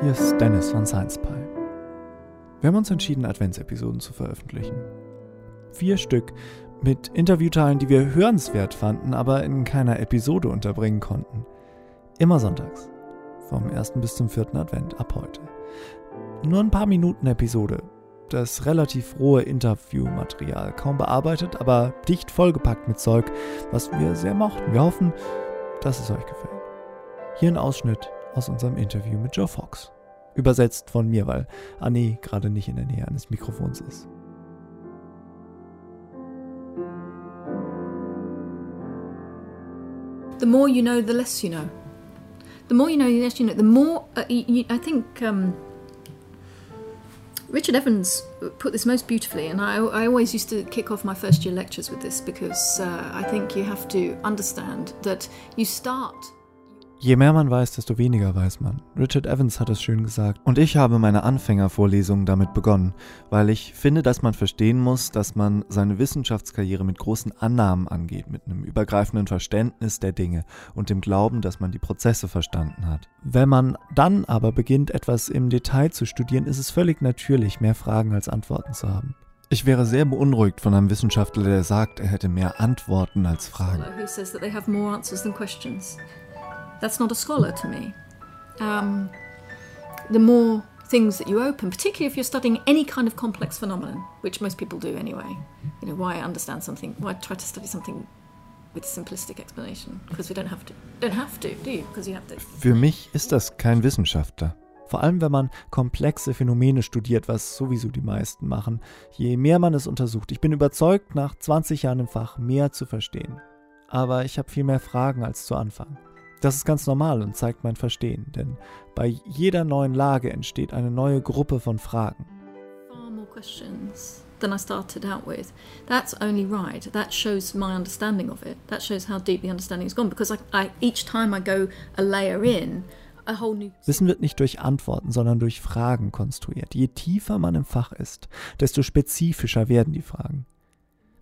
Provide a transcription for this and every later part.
hier ist Dennis von Science Pie. Wir haben uns entschieden, Adventsepisoden zu veröffentlichen. Vier Stück mit Interviewteilen, die wir hörenswert fanden, aber in keiner Episode unterbringen konnten. Immer sonntags. Vom 1. bis zum 4. Advent ab heute. Nur ein paar Minuten Episode. Das relativ rohe Interviewmaterial, kaum bearbeitet, aber dicht vollgepackt mit Zeug, was wir sehr mochten. Wir hoffen, dass es euch gefällt. Hier ein Ausschnitt aus unserem Interview mit Joe Fox. Übersetzt von mir, weil Annie gerade nicht in der Nähe eines Mikrofons ist. The more you know, the less you know. The more you know, the less you know. The more uh, you, I think um, Richard Evans put this most beautifully, and I, I, always used to kick off my first year lectures with this because uh, I think you have to understand that you start. Je mehr man weiß, desto weniger weiß man. Richard Evans hat es schön gesagt. Und ich habe meine Anfängervorlesungen damit begonnen, weil ich finde, dass man verstehen muss, dass man seine Wissenschaftskarriere mit großen Annahmen angeht, mit einem übergreifenden Verständnis der Dinge und dem Glauben, dass man die Prozesse verstanden hat. Wenn man dann aber beginnt, etwas im Detail zu studieren, ist es völlig natürlich, mehr Fragen als Antworten zu haben. Ich wäre sehr beunruhigt von einem Wissenschaftler, der sagt, er hätte mehr Antworten als Fragen. That's not a scholar to me. Um, the more things that you open, particularly if you're studying any kind of complex phenomenon, which most people do anyway. You know, why understand something? Why try to study something with simplistic explanation? Because we don't have to. Don't have to, do you? Because you have to. Für mich ist das kein Wissenschaftler. Vor allem, wenn man komplexe Phänomene studiert, was sowieso die meisten machen, je mehr man es untersucht. Ich bin überzeugt, nach 20 Jahren im Fach mehr zu verstehen. Aber ich habe viel mehr Fragen als zu Anfang. Das ist ganz normal und zeigt mein Verstehen, denn bei jeder neuen Lage entsteht eine neue Gruppe von Fragen. Far more questions than I started out with. That's only right. That shows my understanding of it. That shows how deep the understanding has gone because I, I, each time I go a layer in, Wissen wird nicht durch Antworten, sondern durch Fragen konstruiert. Je tiefer man im Fach ist, desto spezifischer werden die Fragen,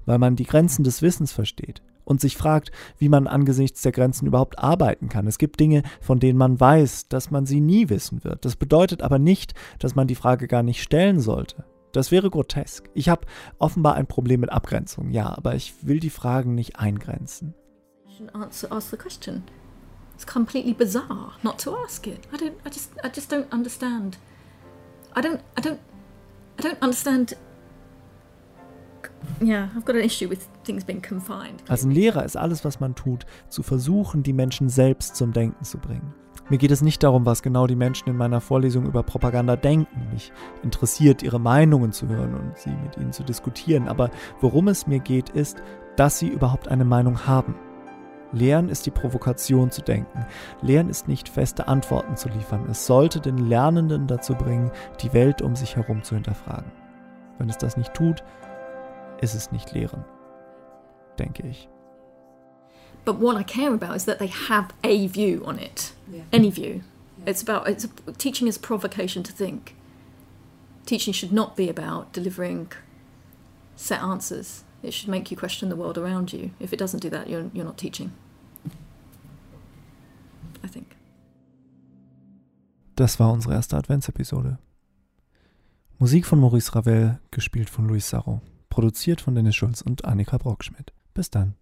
weil man die Grenzen des Wissens versteht und sich fragt, wie man angesichts der Grenzen überhaupt arbeiten kann. Es gibt Dinge, von denen man weiß, dass man sie nie wissen wird. Das bedeutet aber nicht, dass man die Frage gar nicht stellen sollte. Das wäre grotesk. Ich habe offenbar ein Problem mit Abgrenzung, ja, aber ich will die Fragen nicht eingrenzen. Answer, ask the question. It's completely bizarre not to ask it. I don't. I just. I just don't understand. I don't. I don't. I don't understand Yeah, I've got an issue with things being confined. Als ein Lehrer ist alles, was man tut, zu versuchen, die Menschen selbst zum Denken zu bringen. Mir geht es nicht darum, was genau die Menschen in meiner Vorlesung über Propaganda denken. Mich interessiert, ihre Meinungen zu hören und sie mit ihnen zu diskutieren. Aber worum es mir geht, ist, dass sie überhaupt eine Meinung haben. Lehren ist die Provokation zu denken. Lehren ist nicht feste Antworten zu liefern. Es sollte den Lernenden dazu bringen, die Welt um sich herum zu hinterfragen. Wenn es das nicht tut, ist es nicht lehren, denke ich. But what I care about is that they have a view on it, yeah. any view. Yeah. It's about it's a, teaching is provocation to think. Teaching should not be about delivering set answers. It should make you question the world around you. If it doesn't do that, you're, you're not teaching. I think. Das war unsere erste Adventsepisode. Musik von Maurice Ravel, gespielt von Louis Sarro produziert von Dennis Schulz und Annika Brockschmidt. Bis dann.